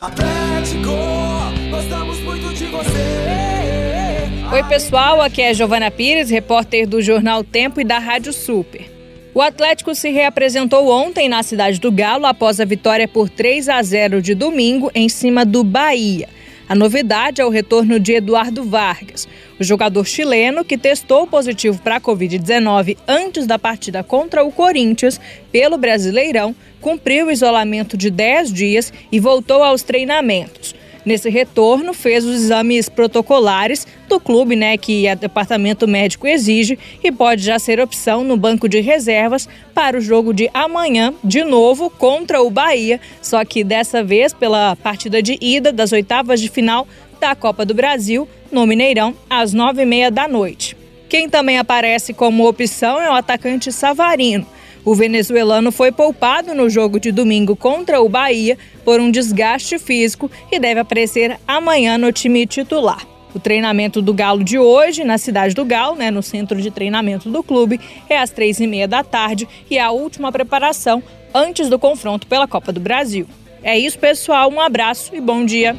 Atlético, gostamos muito de você. Oi, pessoal, aqui é Giovana Pires, repórter do Jornal Tempo e da Rádio Super. O Atlético se reapresentou ontem na cidade do Galo após a vitória por 3 a 0 de domingo em cima do Bahia. A novidade é o retorno de Eduardo Vargas, o jogador chileno que testou positivo para a Covid-19 antes da partida contra o Corinthians pelo Brasileirão, cumpriu o isolamento de 10 dias e voltou aos treinamentos. Nesse retorno, fez os exames protocolares do clube, né, que o departamento médico exige e pode já ser opção no banco de reservas para o jogo de amanhã, de novo contra o Bahia, só que dessa vez pela partida de ida das oitavas de final da Copa do Brasil, no Mineirão, às nove e meia da noite. Quem também aparece como opção é o atacante Savarino. O venezuelano foi poupado no jogo de domingo contra o Bahia por um desgaste físico e deve aparecer amanhã no time titular. O treinamento do Galo de hoje, na cidade do Galo, né, no centro de treinamento do clube, é às três e meia da tarde e é a última preparação antes do confronto pela Copa do Brasil. É isso, pessoal. Um abraço e bom dia.